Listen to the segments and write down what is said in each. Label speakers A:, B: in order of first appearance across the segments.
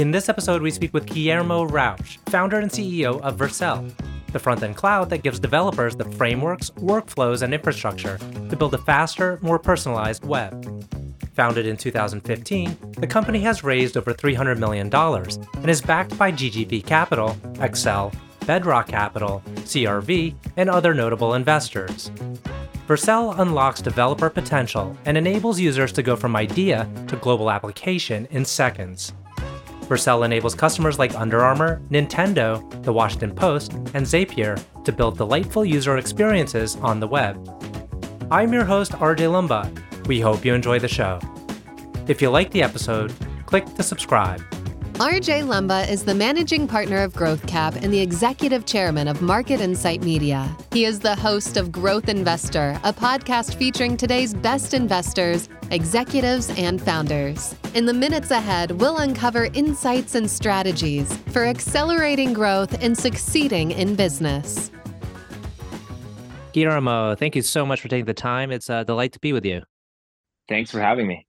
A: In this episode, we speak with Guillermo Rauch, founder and CEO of Vercel, the front end cloud that gives developers the frameworks, workflows, and infrastructure to build a faster, more personalized web. Founded in 2015, the company has raised over $300 million and is backed by GGV Capital, Accel, Bedrock Capital, CRV, and other notable investors. Vercel unlocks developer potential and enables users to go from idea to global application in seconds. Vercel enables customers like Under Armour, Nintendo, The Washington Post, and Zapier to build delightful user experiences on the web. I'm your host, RJ Lumba. We hope you enjoy the show. If you like the episode, click to subscribe.
B: RJ Lumba is the managing partner of GrowthCap and the executive chairman of Market Insight Media. He is the host of Growth Investor, a podcast featuring today's best investors, executives, and founders. In the minutes ahead, we'll uncover insights and strategies for accelerating growth and succeeding in business.
A: Guillermo, thank you so much for taking the time. It's a delight to be with you.
C: Thanks for having me.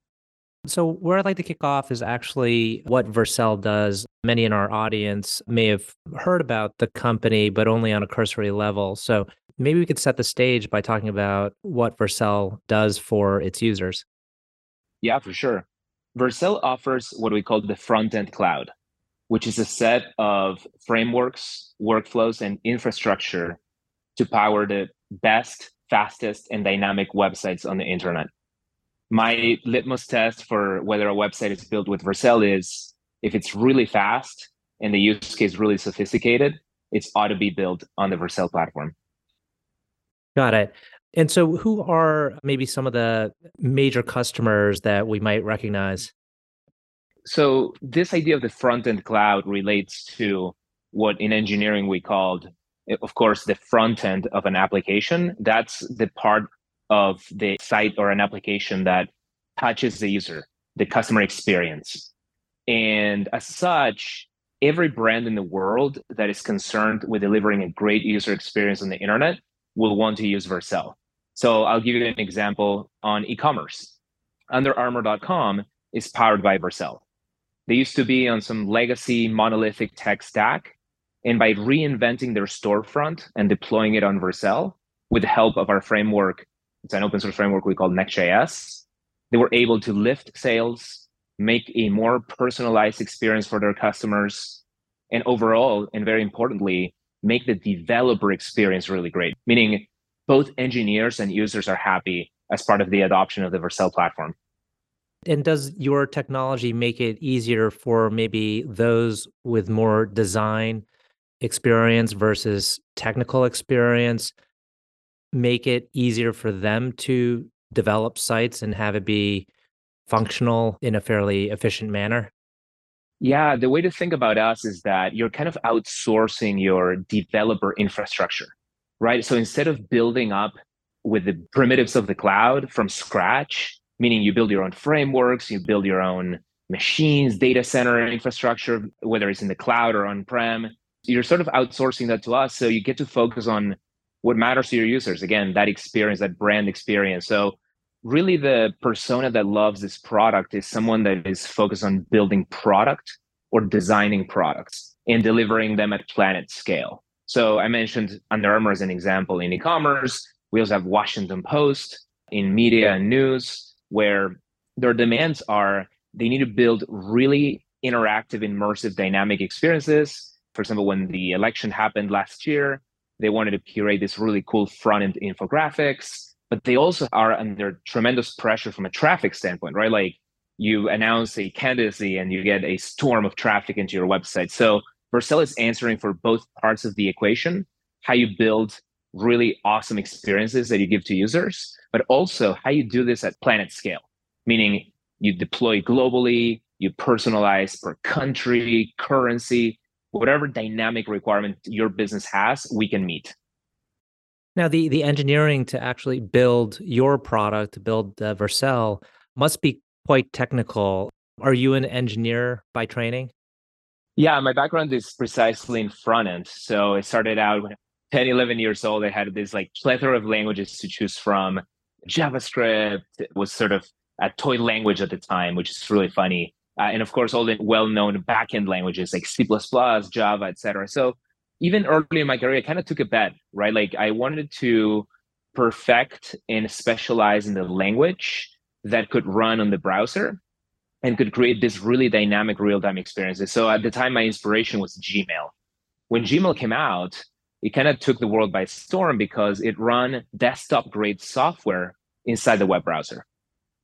A: So, where I'd like to kick off is actually what Vercel does. Many in our audience may have heard about the company, but only on a cursory level. So, maybe we could set the stage by talking about what Vercel does for its users.
C: Yeah, for sure. Vercel offers what we call the front end cloud, which is a set of frameworks, workflows, and infrastructure to power the best, fastest, and dynamic websites on the internet my litmus test for whether a website is built with Vercel is if it's really fast and the use case really sophisticated, it's ought to be built on the Vercel platform.
A: Got it. And so, who are maybe some of the major customers that we might recognize?
C: So, this idea of the front end cloud relates to what in engineering we called, of course, the front end of an application. That's the part of the site or an application that touches the user, the customer experience. And as such, every brand in the world that is concerned with delivering a great user experience on the internet will want to use Vercel. So I'll give you an example on e-commerce. UnderArmour.com is powered by Vercel. They used to be on some legacy monolithic tech stack. And by reinventing their storefront and deploying it on Vercel with the help of our framework it's an open source framework we call Next.js. They were able to lift sales, make a more personalized experience for their customers, and overall, and very importantly, make the developer experience really great, meaning both engineers and users are happy as part of the adoption of the Vercel platform.
A: And does your technology make it easier for maybe those with more design experience versus technical experience make it easier for them to develop sites and have it be functional in a fairly efficient manner?
C: Yeah, the way to think about us is that you're kind of outsourcing your developer infrastructure, right? So instead of building up with the primitives of the cloud from scratch, meaning you build your own frameworks, you build your own machines, data center infrastructure, whether it's in the cloud or on prem, you're sort of outsourcing that to us. So you get to focus on what matters to your users. Again that experience that brand experience. So really the persona that loves this product is someone that is focused on building product or designing products and delivering them at planet scale. So i mentioned under armour as an example in e-commerce. We also have washington post in media and news where their demands are they need to build really interactive immersive dynamic experiences. For example when the election happened last year they wanted to curate this really cool front end infographics, but they also are under tremendous pressure from a traffic standpoint, right? Like you announce a candidacy and you get a storm of traffic into your website. So Vercel is answering for both parts of the equation, how you build really awesome experiences that you give to users, but also how you do this at planet scale, meaning you deploy globally, you personalize per country, currency, whatever dynamic requirement your business has, we can meet.
A: Now, the the engineering to actually build your product, to build uh, Vercel, must be quite technical. Are you an engineer by training?
C: Yeah, my background is precisely in front end. So I started out when 10, 11 years old. I had this like plethora of languages to choose from. JavaScript was sort of a toy language at the time, which is really funny. Uh, and of course all the well-known backend languages like C++, Java, etc. So even early in my career, I kind of took a bet, right? Like I wanted to perfect and specialize in the language that could run on the browser and could create this really dynamic real-time experiences. So at the time, my inspiration was Gmail. When Gmail came out, it kind of took the world by storm because it ran desktop grade software inside the web browser.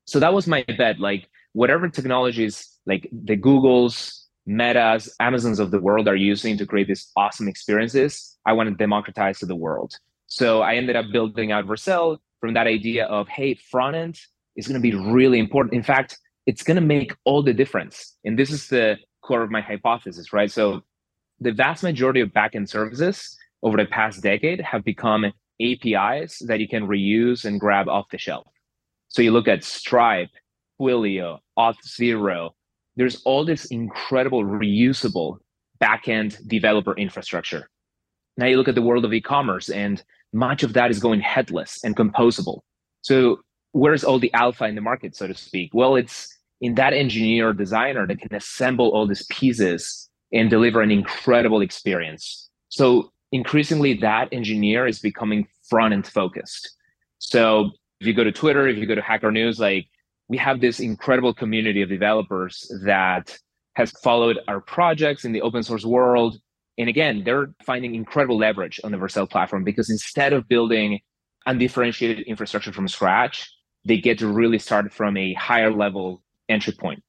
C: So that was my bet. Like whatever technologies like the Googles, Metas, Amazons of the world are using to create these awesome experiences, I want to democratize to the world. So I ended up building out Vercel from that idea of, hey, front end is going to be really important. In fact, it's going to make all the difference. And this is the core of my hypothesis, right? So the vast majority of backend services over the past decade have become APIs that you can reuse and grab off the shelf. So you look at Stripe, Twilio, Auth0, there's all this incredible reusable backend developer infrastructure. Now you look at the world of e-commerce and much of that is going headless and composable. So where's all the alpha in the market, so to speak? Well, it's in that engineer or designer that can assemble all these pieces and deliver an incredible experience. So increasingly that engineer is becoming front end focused. So if you go to Twitter, if you go to Hacker News, like we have this incredible community of developers that has followed our projects in the open source world. And again, they're finding incredible leverage on the Vercel platform because instead of building undifferentiated infrastructure from scratch, they get to really start from a higher level entry point.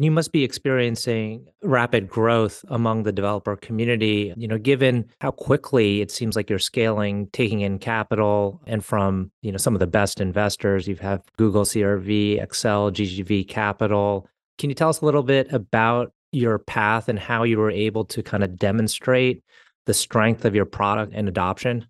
A: You must be experiencing rapid growth among the developer community, you know, given how quickly it seems like you're scaling, taking in capital and from, you know, some of the best investors. You've had Google CRV, Accel, GGV Capital. Can you tell us a little bit about your path and how you were able to kind of demonstrate the strength of your product and adoption?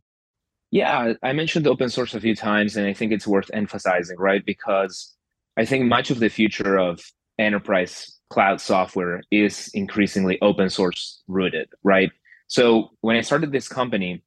C: Yeah, I mentioned open source a few times, and I think it's worth emphasizing, right? Because I think much of the future of enterprise cloud software is increasingly open source rooted, right? So when I started this company,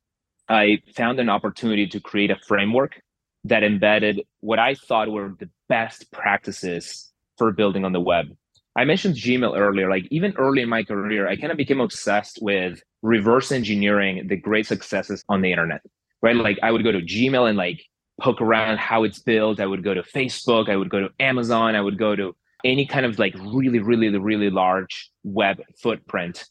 C: I found an opportunity to create a framework that embedded what I thought were the best practices for building on the web. I mentioned Gmail earlier. Like even early in my career, I kind of became obsessed with reverse engineering the great successes on the internet, right? Like I would go to Gmail and like poke around how it's built. I would go to Facebook. I would go to Amazon. I would go to any kind of like really, really, really large web footprint.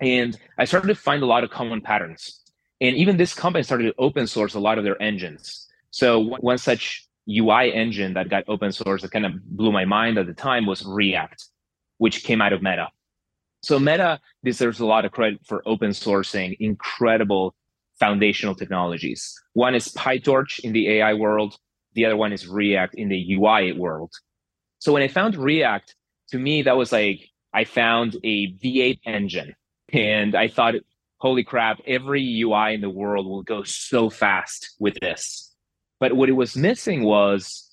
C: And I started to find a lot of common patterns. And even this company started to open source a lot of their engines. So one such UI engine that got open source that kind of blew my mind at the time was React, which came out of Meta. So Meta deserves a lot of credit for open sourcing incredible foundational technologies. One is PyTorch in the AI world. The other one is React in the UI world. So when I found React, to me, that was like I found a V8 engine. And I thought, holy crap, every UI in the world will go so fast with this. But what it was missing was,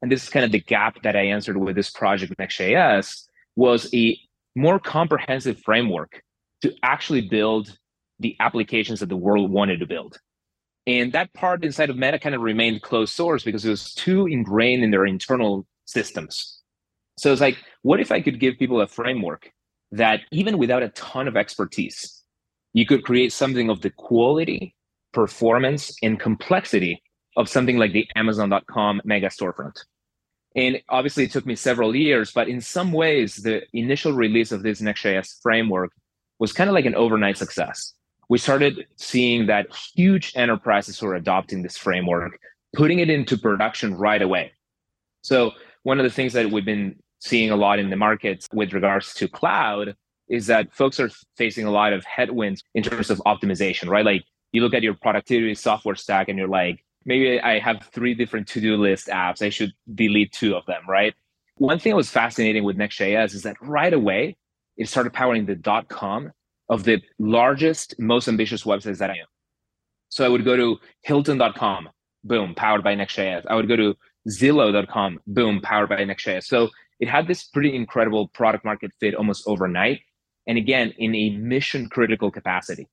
C: and this is kind of the gap that I answered with this project Next.js, was a more comprehensive framework to actually build the applications that the world wanted to build. And that part inside of Meta kind of remained closed source because it was too ingrained in their internal systems. So it's like, what if I could give people a framework that even without a ton of expertise, you could create something of the quality, performance, and complexity of something like the Amazon.com mega storefront. And obviously, it took me several years, but in some ways, the initial release of this Next.js framework was kind of like an overnight success. We started seeing that huge enterprises were adopting this framework, putting it into production right away. So one of the things that we've been seeing a lot in the markets with regards to cloud is that folks are facing a lot of headwinds in terms of optimization, right? Like you look at your productivity software stack and you're like, maybe I have three different to-do list apps. I should delete two of them, right? One thing that was fascinating with Next.js is that right away, it started powering the dot .com of the largest, most ambitious websites that I know. So I would go to Hilton.com, boom, powered by Next.js. I would go to Zillow.com, boom, powered by Next.js. So it had this pretty incredible product market fit almost overnight. And again, in a mission critical capacity.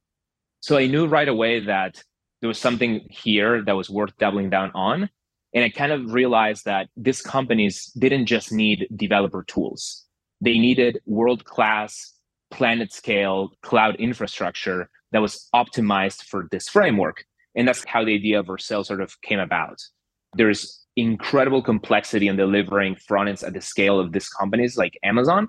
C: So I knew right away that there was something here that was worth doubling down on. And I kind of realized that these companies didn't just need developer tools. they needed world class, planet scale cloud infrastructure that was optimized for this framework. And that's how the idea of Vercel sort of came about. There's incredible complexity in delivering front ends at the scale of these companies like Amazon,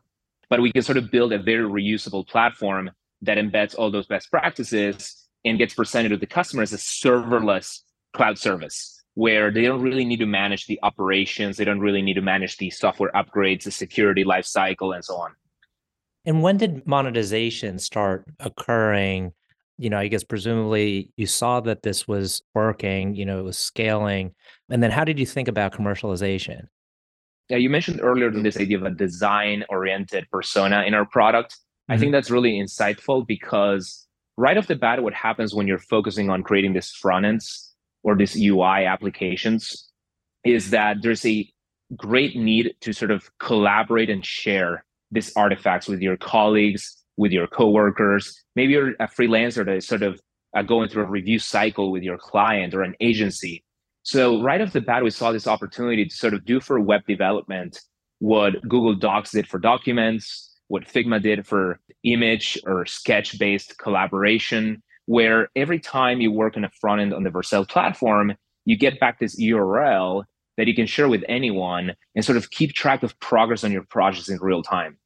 C: but we can sort of build a very reusable platform that embeds all those best practices and gets presented to the customer as a serverless cloud service where they don't really need to manage the operations, they don't really need to manage the software upgrades, the security lifecycle, and so on.
A: And when did monetization start occurring? You know, I guess presumably you saw that this was working, you know, it was scaling. And then how did you think about commercialization?
C: Yeah, you mentioned earlier this idea of a design oriented persona in our product. Mm-hmm. I think that's really insightful because right off the bat, what happens when you're focusing on creating these front ends or these UI applications is that there's a great need to sort of collaborate and share these artifacts with your colleagues, with your coworkers. Maybe you're a freelancer that is sort of uh, going through a review cycle with your client or an agency. So right off the bat, we saw this opportunity to sort of do for web development what Google Docs did for documents, what Figma did for image or sketch based collaboration, where every time you work on a front end on the Vercel platform, you get back this URL that you can share with anyone and sort of keep track of progress on your projects in real time.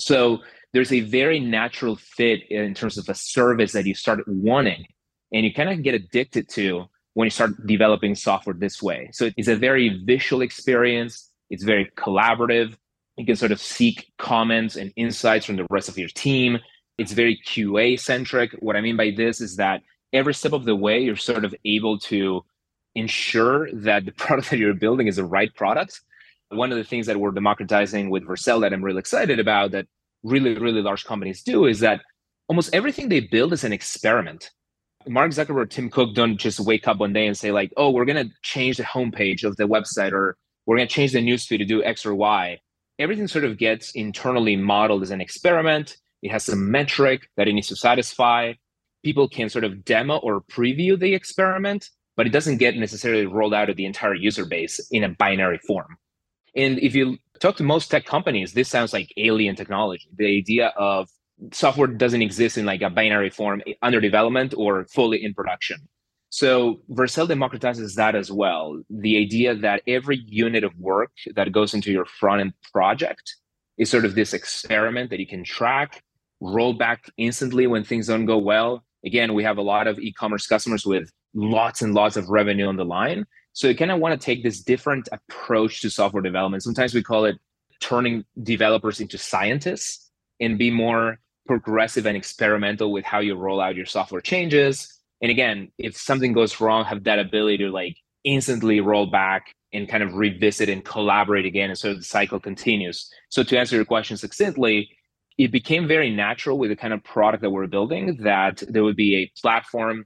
C: So there's a very natural fit in terms of a service that you start wanting and you kind of get addicted to when you start developing software this way. So it's a very visual experience, it's very collaborative. You can sort of seek comments and insights from the rest of your team. It's very QA centric. What I mean by this is that every step of the way, you're sort of able to ensure that the product that you're building is the right product. One of the things that we're democratizing with Vercel that I'm really excited about that really, really large companies do is that almost everything they build is an experiment. Mark Zuckerberg, Tim Cook don't just wake up one day and say, like, oh, we're going to change the homepage of the website or we're going to change the newsfeed to do X or Y. Everything sort of gets internally modeled as an experiment. It has some metric that it needs to satisfy. People can sort of demo or preview the experiment, but it doesn't get necessarily rolled out to the entire user base in a binary form. And if you talk to most tech companies, this sounds like alien technology. The idea of software doesn't exist in like a binary form under development or fully in production. So Vercel democratizes that as well. The idea that every unit of work that goes into your front end project is sort of this experiment that you can track roll back instantly when things don't go well. Again, we have a lot of e-commerce customers with lots and lots of revenue on the line. So you kind of want to take this different approach to software development. Sometimes we call it turning developers into scientists and be more progressive and experimental with how you roll out your software changes. And again, if something goes wrong, have that ability to like instantly roll back and kind of revisit and collaborate again. And so the cycle continues. So to answer your question succinctly, it became very natural with the kind of product that we're building that there would be a platform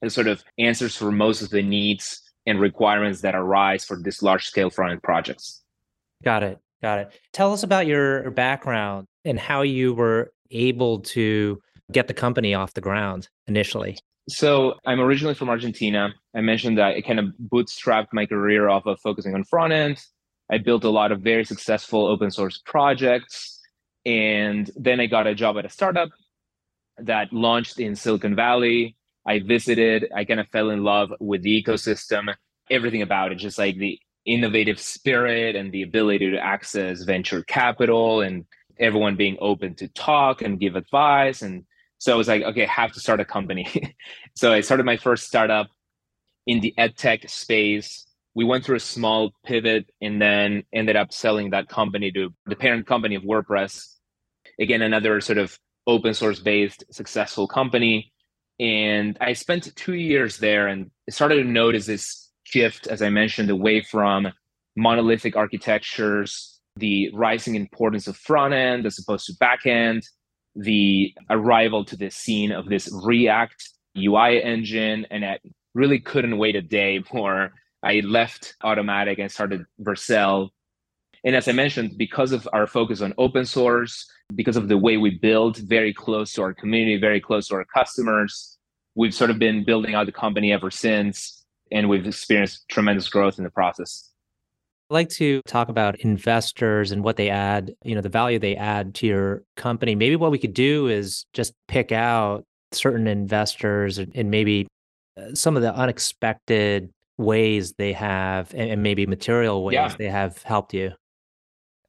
C: that sort of answers for most of the needs and requirements that arise for these large scale front end projects.
A: Got it. Got it. Tell us about your background and how you were able to get the company off the ground initially.
C: So I'm originally from Argentina. I mentioned that I kind of bootstrapped my career off of focusing on front end. I built a lot of very successful open source projects and then I got a job at a startup that launched in Silicon Valley. I visited, I kind of fell in love with the ecosystem, everything about it, just like the innovative spirit and the ability to access venture capital and everyone being open to talk and give advice. And so I was like, okay, I have to start a company. so I started my first startup in the ed tech space we went through a small pivot and then ended up selling that company to the parent company of WordPress. Again, another sort of open source based successful company. And I spent two years there and started to notice this shift, as I mentioned, away from monolithic architectures, the rising importance of front end as opposed to back end, the arrival to the scene of this React UI engine. And I really couldn't wait a day more I left Automattic and started Vercel. And as I mentioned, because of our focus on open source, because of the way we build very close to our community, very close to our customers, we've sort of been building out the company ever since. And we've experienced tremendous growth in the process.
A: I'd like to talk about investors and what they add, you know, the value they add to your company. Maybe what we could do is just pick out certain investors and maybe uh, some of the unexpected ways they have and maybe material ways yeah. they have helped you.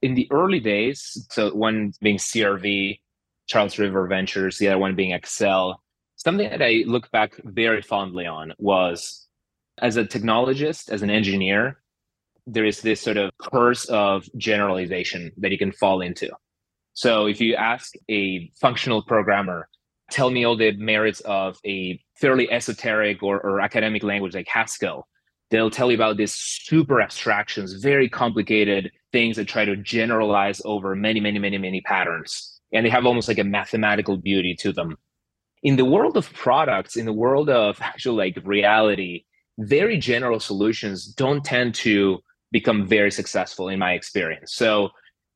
C: In the early days, so one being CRV, Charles River Ventures, the other one being Accel, something that I look back very fondly on was as a technologist, as an engineer, there is this sort of curse of generalization that you can fall into. So if you ask a functional programmer, tell me all the merits of a fairly esoteric or, or academic language like Haskell, they'll tell you about these super abstractions, very complicated things that try to generalize over many, many, many, many patterns. And they have almost like a mathematical beauty to them. In the world of products, in the world of actual like reality, very general solutions don't tend to become very successful in my experience. So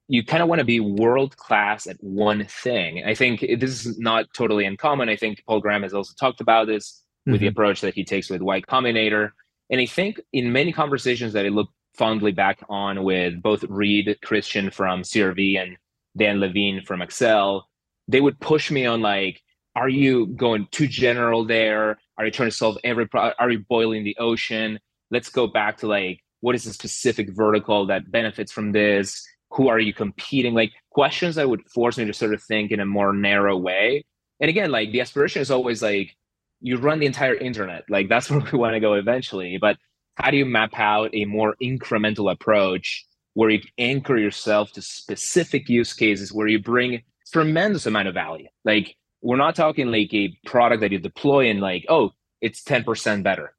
C: you kind of want to be world class at one thing. I think this is not totally uncommon. I think Paul Graham has also talked about this with mm-hmm. the approach that he takes with Y Combinator. And I think in many conversations that I look fondly back on with both Reid Christian from CRV and Dan Levine from Accel, they would push me on like, are you going too general there? Are you trying to solve every problem? Are you boiling the ocean? Let's go back to like what is the specific vertical that benefits from this who are you competing like questions that would force me to sort of think in a more narrow way and again like the aspiration is always like you run the entire internet. Like that's where we want to go eventually. But how do you map out a more incremental approach where you anchor yourself to specific use cases where you bring tremendous amount of value? Like we're not talking like a product that you deploy and like oh it's 10% better.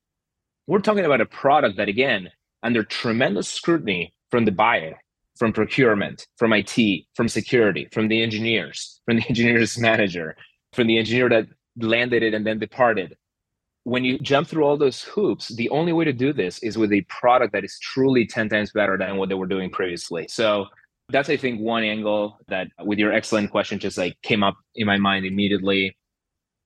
C: We're talking about a product that again under tremendous scrutiny from the buyer, from procurement, from IT, from security, from the engineers, from the engineer's manager, from the engineer that landed it and then departed. When you jump through all those hoops, the only way to do this is with a product that is truly 10 times better than what they were doing previously. So that's I think one angle that with your excellent question just like came up in my mind immediately.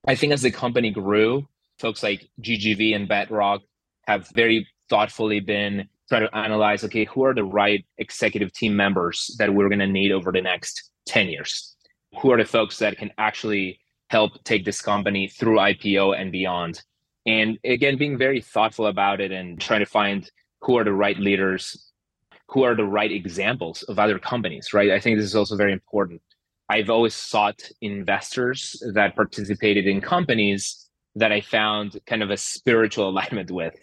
C: I think as the company grew, folks like GGV and Bedrock have very thoughtfully been trying to analyze okay who are the right executive team members that we're going to need over the next 10 years who are the folks that can actually help take this company through ipo and beyond. And again being very thoughtful about it and trying to find who are the right leaders who are the right examples of other companies right? I think this is also very important. I've always sought investors that participated in companies that i found kind of a spiritual alignment with.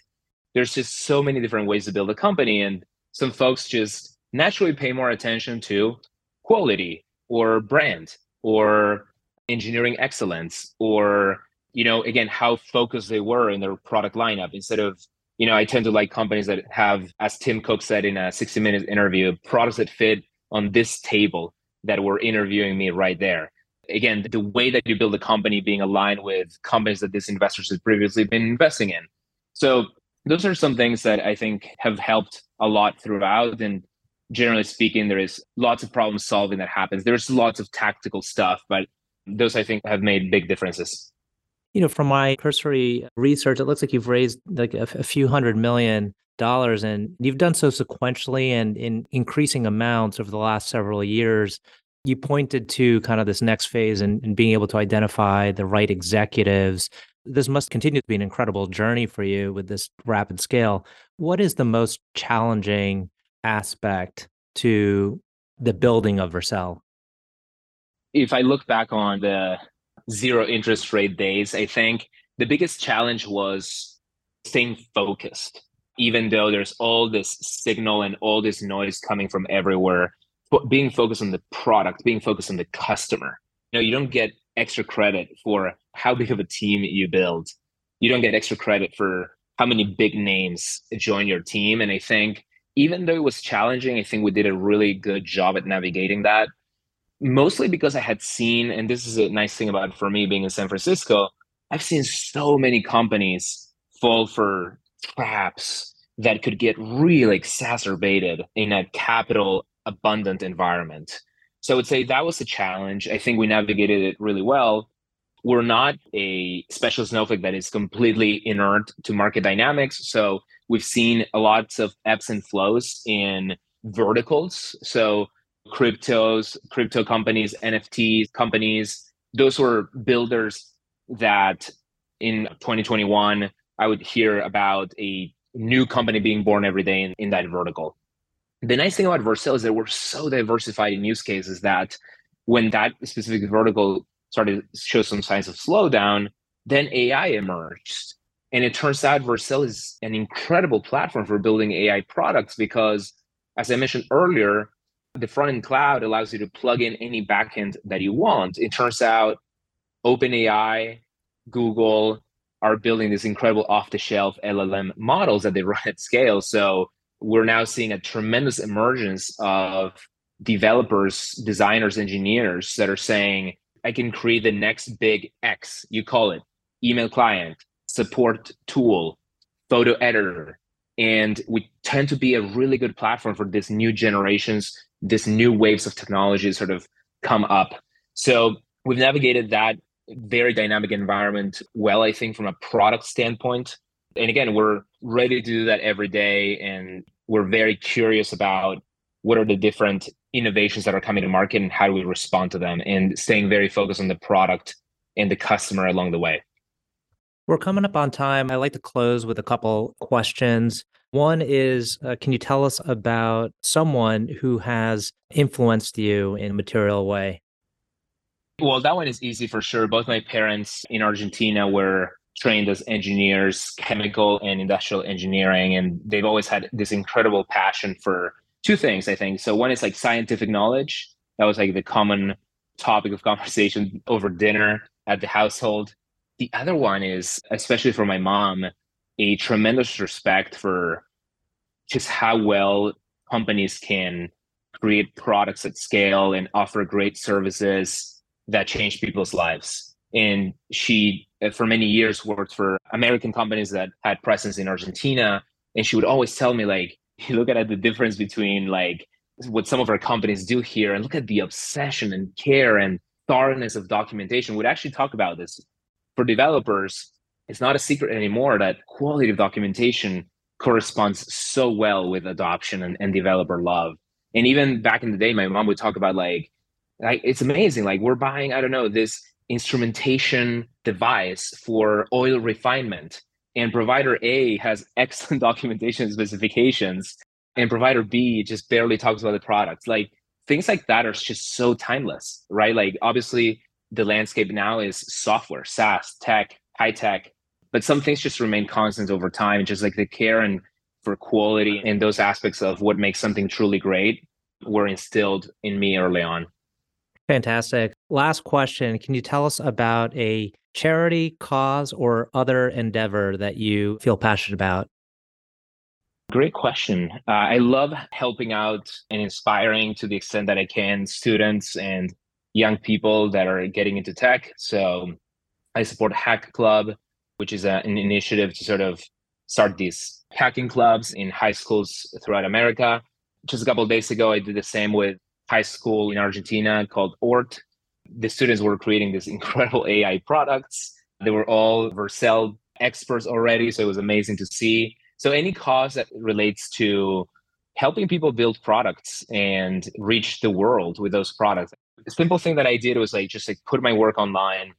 C: There's just so many different ways to build a company and some folks just naturally pay more attention to quality or brand or engineering excellence or you know again how focused they were in their product lineup instead of you know i tend to like companies that have as tim cook said in a 60 minute interview products that fit on this table that were interviewing me right there again the way that you build a company being aligned with companies that these investors have previously been investing in so those are some things that I think have helped a lot throughout. And generally speaking, there is lots of problem solving that happens. There's lots of tactical stuff, but those I think have made big differences.
A: You know, from my cursory research, it looks like you've raised like a, a few hundred million dollars and you've done so sequentially and in increasing amounts over the last several years. You pointed to kind of this next phase and, and being able to identify the right executives this must continue to be an incredible journey for you with this rapid scale. What is the most challenging aspect to the building of Vercel?
C: If I look back on the zero interest rate days, I think the biggest challenge was staying focused, even though there's all this signal and all this noise coming from everywhere. But being focused on the product, being focused on the customer. You know, you don't get extra credit for how big of a team you build. You don't get extra credit for how many big names join your team. And I think even though it was challenging, I think we did a really good job at navigating that. Mostly because I had seen, and this is a nice thing about for me being in San Francisco, I've seen so many companies fall for traps that could get really exacerbated in a capital abundant environment. So I would say that was a challenge. I think we navigated it really well. We're not a special snowflake that is completely inert to market dynamics. So we've seen a lots of ebbs and flows in verticals. So cryptos, crypto companies, NFT companies, those were builders that in 2021 I would hear about a new company being born every day in, in that vertical. The nice thing about Vercel is that we're so diversified in use cases that when that specific vertical started to show some signs of slowdown, then AI emerged. And it turns out Vercel is an incredible platform for building AI products because, as I mentioned earlier, the front end cloud allows you to plug in any backend that you want. It turns out OpenAI, Google are building these incredible off the shelf LLM models that they run at scale. So we're now seeing a tremendous emergence of developers, designers, engineers that are saying, I can create the next big X, you call it email client, support tool, photo editor. And we tend to be a really good platform for these new generations, this new waves of technology sort of come up. So we've navigated that very dynamic environment well, I think, from a product standpoint. And again, we're ready to do that every day. And we're very curious about what are the different innovations that are coming to market and how do we respond to them and staying very focused on the product and the customer along the way.
A: We're coming up on time. I like to close with a couple questions. One is uh, Can you tell us about someone who has influenced you in a material way?
C: Well, that one is easy for sure. Both my parents in Argentina were trained as engineers, chemical and industrial engineering, and they've always had this incredible passion for two things, I think. So, one is like scientific knowledge. That was like the common topic of conversation over dinner at the household. The other one is, especially for my mom, a tremendous respect for just how well companies can create products at scale and offer great services that change people's lives. And she, uh, for many years, worked for American companies that had presence in Argentina. And she would always tell me, like, you look at the difference between like what some of our companies do here and look at the obsession and care and thoroughness of documentation. We'd actually talk about this for developers. It's not a secret anymore that quality of documentation corresponds so well with adoption and, and developer love. And even back in the day, my mom would talk about like, like it's amazing. Like we're buying, I don't know, this instrumentation device for oil refinement. And provider A has excellent documentation specifications, and provider B just barely talks about the product. Like things like that are just so timeless, right? Like obviously the landscape now is software, SaaS, tech, high tech, but some things just remain constant over time, just like the care and for quality and those aspects of what makes something truly great were instilled in me early on.
A: Fantastic. Last question. Can you tell us about a charity, cause, or other endeavor that you feel passionate about?
C: Great question. Uh, I love helping out and inspiring to the extent that I can students and young people that are getting into tech. So I support Hack Club, which is a, an initiative to sort of start these hacking clubs in high schools throughout America. Just a couple days ago, I did the same with high school in Argentina called ORT. The students were creating these incredible AI products. They were all Vercel experts already, so it was amazing to see. So any cause that relates to helping people build products and reach the world with those products. The simple thing that I did was like just like put my work online,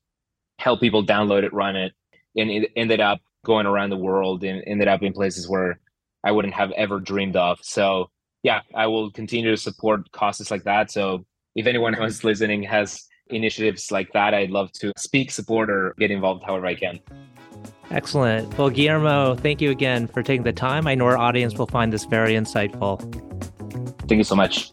C: help people download it, run it, and it ended up going around the world and ended up in places where I wouldn't have ever dreamed of. So yeah, I will continue to support causes like that. So if anyone who's listening has initiatives like that, I'd love to speak, support, or get involved however I can.
A: Excellent. Well, Guillermo, thank you again for taking the time. I know our audience will find this very insightful.
C: Thank you so much.